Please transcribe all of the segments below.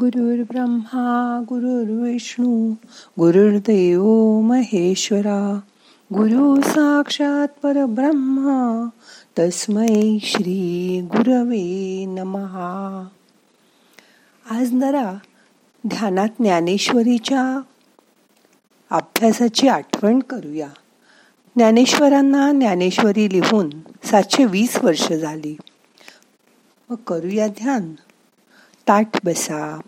गुरुर्ब्रह्मा गुरुर्विष्णू गुरुर्देव महेश्वरा गुरु साक्षात परब्रह्मा तस्मै श्री गुरवे नमहा. आज जरा ध्यानात ज्ञानेश्वरीच्या अभ्यासाची आठवण करूया. ज्ञानेश्वरांना ज्ञानेश्वरी लिहून सातशे वीस वर्ष झाली. मग करूया ध्यान. ताट बसा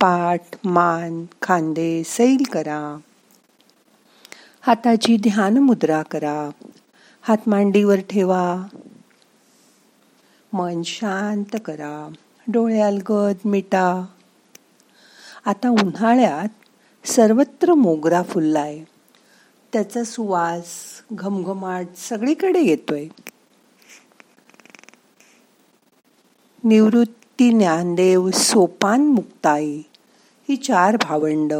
पाठ मान खांदे सैल करा. हाताची ध्यान मुद्रा करा. हात मांडीवर ठेवा. मन शांत करा. डोळे अलगद मिटा. आता उन्हाळ्यात सर्वत्र मोगरा फुललाय. त्याचा सुवास घमघमाट सगळीकडे येतोय. निवृत्त ती ज्ञानदेव सोपान मुक्ताई. ही चार भावंड.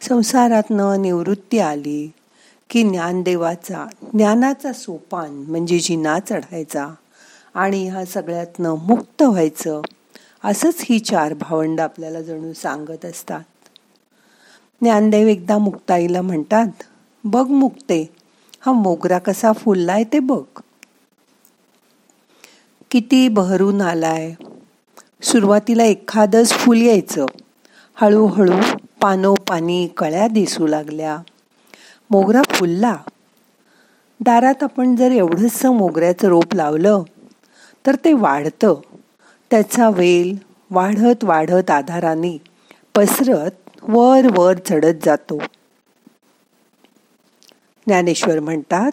संसारातनं निवृत्ती आली की ज्ञानदेवाचा ज्ञानाचा सोपान म्हणजे जिना चढायचा आणि ह्या सगळ्यातनं मुक्त व्हायचं असंच ही चार भावंड आपल्याला जणू सांगत असतात. ज्ञानदेव एकदा मुक्ताईला म्हणतात बघ मुक्ते हा मोगरा कसा फुललाय ते बघ. किती बहरून आलाय. सुरुवातीला एखादंच फुल यायचं. हळूहळू पानोपानी कळ्या दिसू लागल्या. मोगरा फुलला. दारात आपण जर एवढंसं मोगऱ्याचं रोप लावलं तर ते वाढतं. त्याचा वेल वाढत वाढत आधाराने पसरत वर वर चढत जातो. ज्ञानेश्वर म्हणतात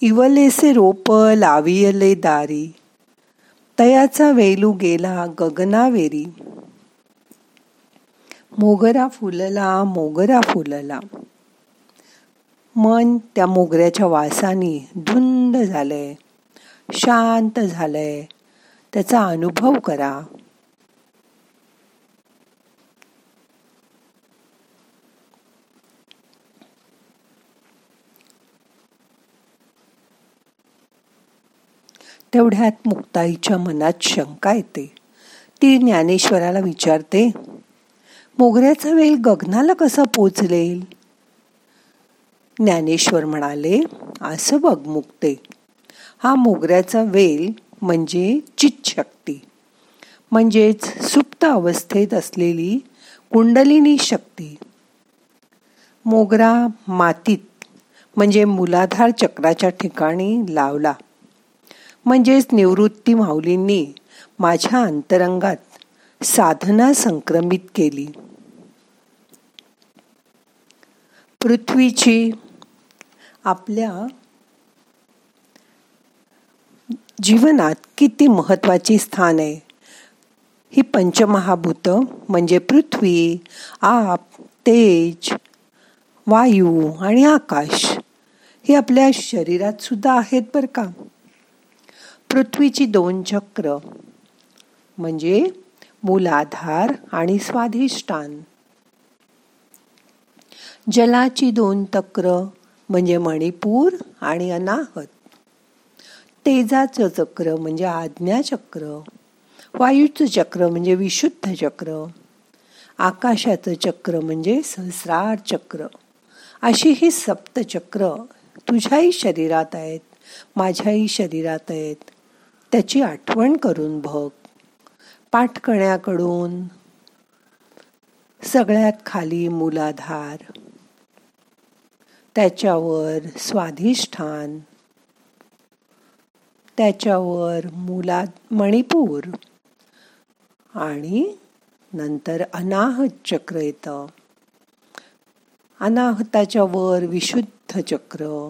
इवलेसे रोप लावियले दारी. तयाचा वेलू गेला गगनावेरी. मोगरा फुलला मोगरा फुलला. मन त्या मोगऱ्याच्या वासानी धुंद झालंय शांत झालंय. त्याचा अनुभव करा. तेवढ्यात मुक्ताईच्या मनात शंका येते. ती ज्ञानेश्वराला विचारते मोगऱ्याचा वेल गगनाला कसा पोचलेल? ज्ञानेश्वर म्हणाले असं बघ मुक्ते हा मोगऱ्याचा वेल म्हणजे चितशक्ती म्हणजेच सुप्त अवस्थेत असलेली कुंडलिनी शक्ती. मोगरा मातीत म्हणजे मुलाधार चक्राच्या ठिकाणी लावला. म्हणजेच निवृत्ती माऊलींनी माझ्या अंतरंगात साधना संक्रमित केली. पृथ्वीची आपल्या जीवनात किती महत्वाची स्थान आहे? ही पंचमहाभूत म्हणजे पृथ्वी आप तेज वायू आणि आकाश हे आपल्या शरीरात सुद्धा आहेत बरं का? पृथ्वीची दोन चक्र म्हणजे मूलाधार आणि स्वाधिष्ठान. जलाची दोन तक्र म्हणजे मणिपूर आणि अनाहत. तेजाचं चक्र म्हणजे आज्ञाचक्र. वायूचं चक्र म्हणजे विशुद्ध चक्र. आकाशाचं चक्र म्हणजे सहस्रार चक्र. अशी ही सप्तचक्र तुझ्याही शरीरात आहेत माझ्याही शरीरात आहेत. त्याची आठवण करून बघ. पाठकण्याकडून सगळ्यात खाली मुलाधार. त्याच्यावर स्वाधिष्ठान. त्याच्यावर मुला मणिपूर. आणि नंतर अनाहत चक्र येतं. अनाहताच्या वर विशुद्ध चक्र.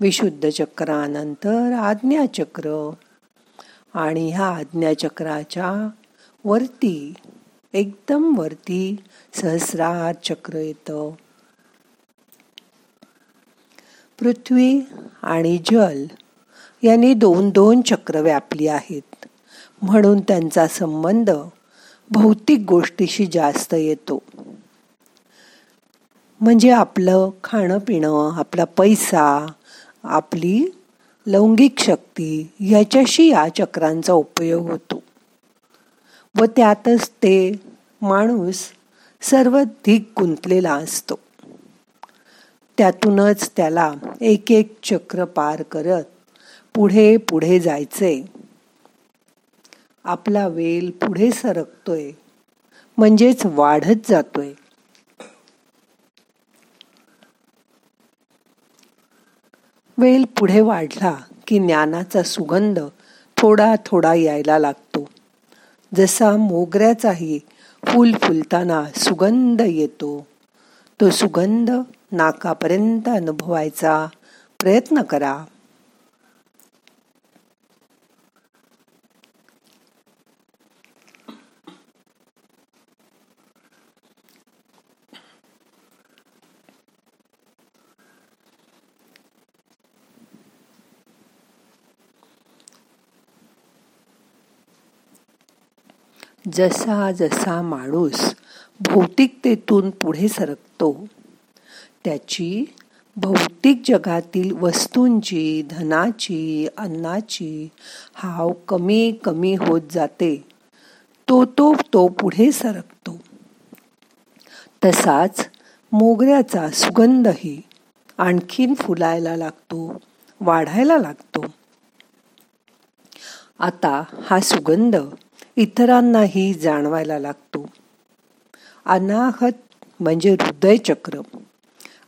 विशुद्ध चक्रानंतर आज्ञाचक्र आणि ह्या आज्ञाचक्राच्या वरती एकदम वरती सहस्रार चक्र येतं. पृथ्वी आणि जल यांनी दोन दोन चक्र व्यापली आहेत. म्हणून त्यांचा संबंध भौतिक गोष्टीशी जास्त येतो. म्हणजे आपलं खाणं पिणं आपला पैसा आपली लौंगिक शक्ती ह्याच्याशी या चक्रांचा उपयोग होतो. व त्यातच ते माणूस सर्वाधिक गुंतलेला असतो. त्यातूनच त्याला एक एक चक्र पार करत पुढे पुढे जायचे. आपला वेल पुढे सरकतोय म्हणजेच वाढत जातोय. वेल पुढे वाढला की ज्ञानाचा सुगंध थोडा थोडा यायला लागतो. जसा मोगऱ्याचाही फुल फुलताना सुगंध येतो तो सुगंध नाकापर्यंत अनुभवायचा प्रयत्न करा. जसा जसा माणूस भौतिकतेतून पुढे सरकतो त्याची भौतिक जगातील वस्तूंची धनाची अन्नाची हाव कमी कमी होत जाते. तो तो तो पुढे सरकतो. तसाच मोगऱ्याचा सुगंधही आणखीन फुलायला लागतो वाढायला लागतो. आता हा सुगंध इतरांनाही जाणवायला लागतो. अनाहत म्हणजे हृदयचक्र.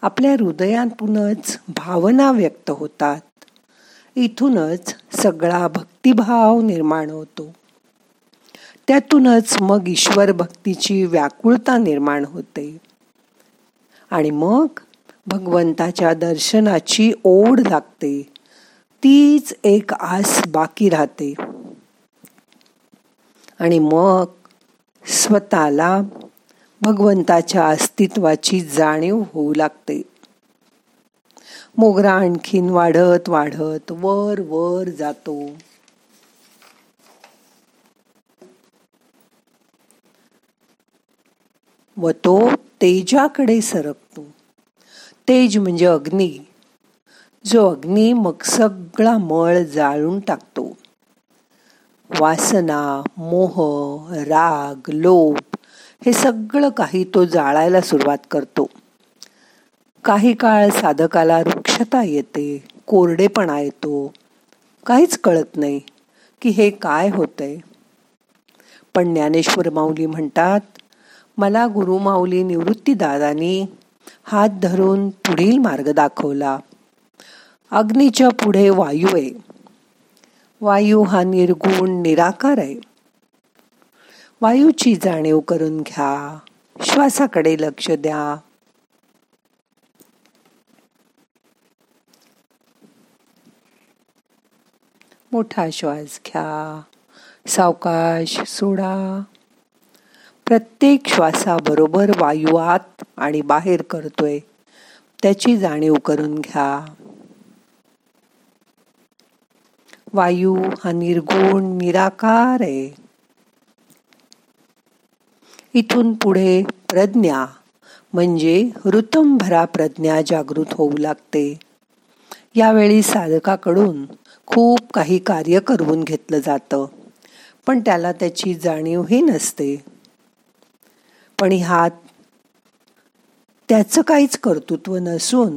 आपल्या हृदयातूनच भावना व्यक्त होतात. इथूनच सगळा भक्तिभाव निर्माण होतो. त्यातूनच मग ईश्वर भक्तीची व्याकुळता निर्माण होते. आणि मग भगवंताच्या दर्शनाची ओढ लागते. तीच एक आस बाकी राहते. आणि मग स्वतःला भगवंताच्या अस्तित्वाची जाणीव होऊ लागते. मोगरा आणखीन वाढत वाढत वर वर जातो. व तो तेजाकडे सरकतो. तेज म्हणजे अग्नी. जो अग्नी मग सगळा मळ जाळून टाकतो. वासना मोह राग लोभ हे सगळं काही तो जाळायला सुरुवात करतो. काही काळ साधकाला वृक्षता येते कोरडेपणा येतो. काहीच कळत नाही की हे काय होतंय. पण ज्ञानेश्वर माऊली म्हणतात मला गुरुमाऊली निवृत्तीदादांनी हात धरून पुढील मार्ग दाखवला. अग्नीच्या पुढे वायू आहे. वायू हा निर्गुण निराकार आहे. वायूची जाणीव करून घ्या. श्वासाकडे लक्ष द्या. मोठा श्वास घ्या. सावकाश सोडा. प्रत्येक श्वासाबरोबर वायू आत आणि बाहेर करतोय. त्याची जाणीव करून घ्या. वायू हा निर्गुण निराकार आहे. इथून पुढे प्रज्ञा म्हणजे ऋतंभरा प्रज्ञा जागृत होऊ लागते. यावेळी साधकाकडून खूप काही कार्य करवून घेतलं जातं पण त्याला त्याची जाणीवही नसते. पण ह्यात त्याचं काहीच कर्तृत्व नसून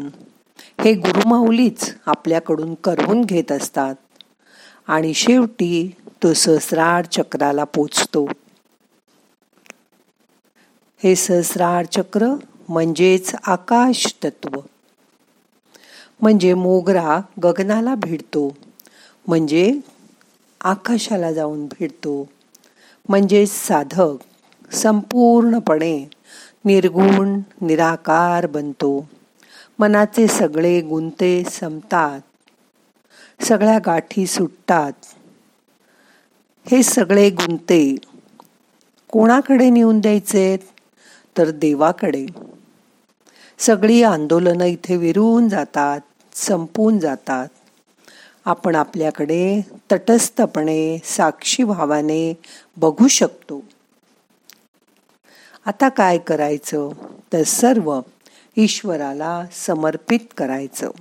हे गुरुमाऊलीच आपल्याकडून करवून घेत असतात. आणि शेवटी तो सहस्रार चक्राला पोचतो. हे सहस्रार चक्र म्हणजेच आकाश तत्व म्हणजे मोगरा गगनाला भिडतो. म्हणजे आकाशाला जाऊन भिडतो. म्हणजेच साधक संपूर्णपणे निर्गुण निराकार बनतो. मनाचे सगळे गुंते संपतात. सगळ्या गाठी सुटतात. हे सगळे गुंते. कोणाकडे नेऊन द्यायचे? तर देवाकडे. सगळी आंदोलनं इथे विरून जातात संपून जातात. आपण आपल्याकडे तटस्थपणे साक्षी भावाने बघू शकतो. आता काय करायचं? तर सर्व ईश्वराला समर्पित करायचं.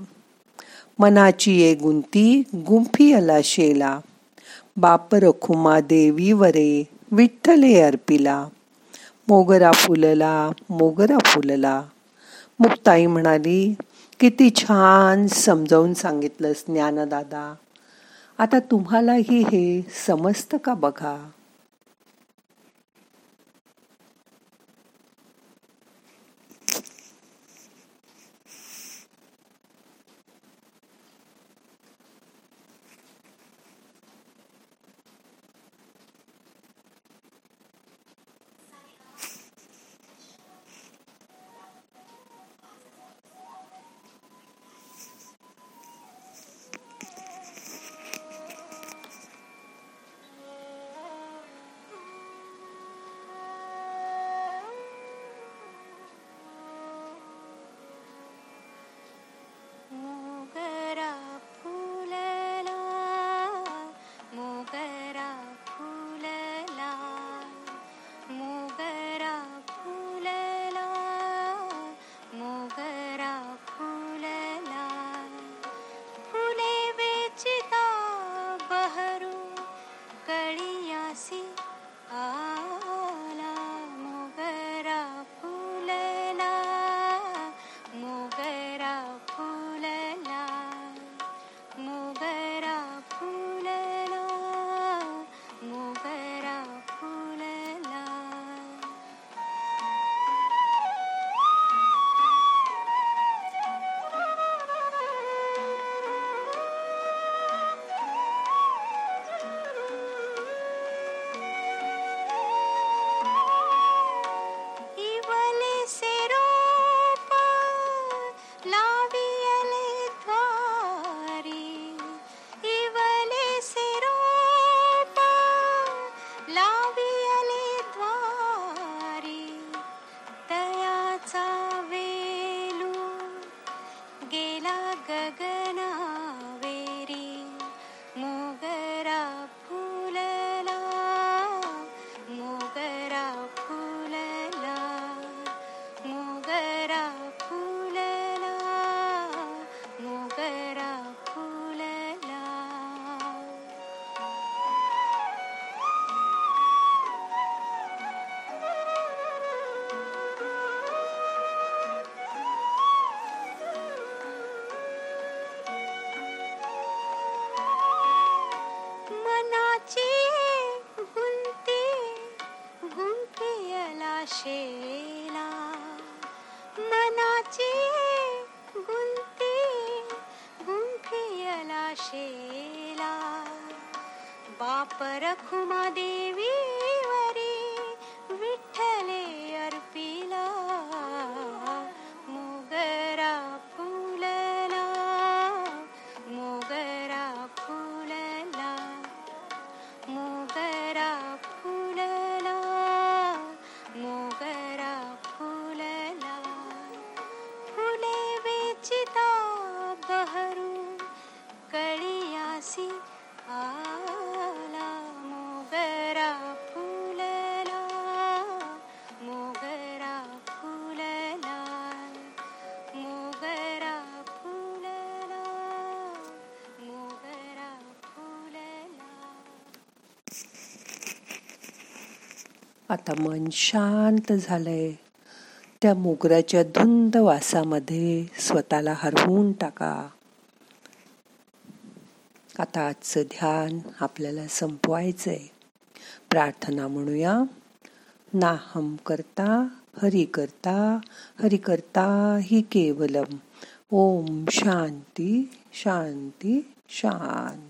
मनाची ये गुंती गुंफी अला शेला. बाप रखुमा देवी वरे विठ्ठले अर्पिला. मोगरा फुलला मोगरा फुलला. मुक्ताई म्हणाली किती छान समजावून सांगितलंस ज्ञानदादा. आता तुम्हालाही हे समजतं का बघा? परखुमा रखुमा आता मन शांत झालंय. त्या मोगऱ्याच्या धुंद वासामध्ये स्वतःला हरवून टाका. आता आजचं ध्यान आपल्याला संपवायचंय. प्रार्थना म्हणूया. नाहम करता हरि करता हरि करता ही केवलम. ओम शांती शांती शांती.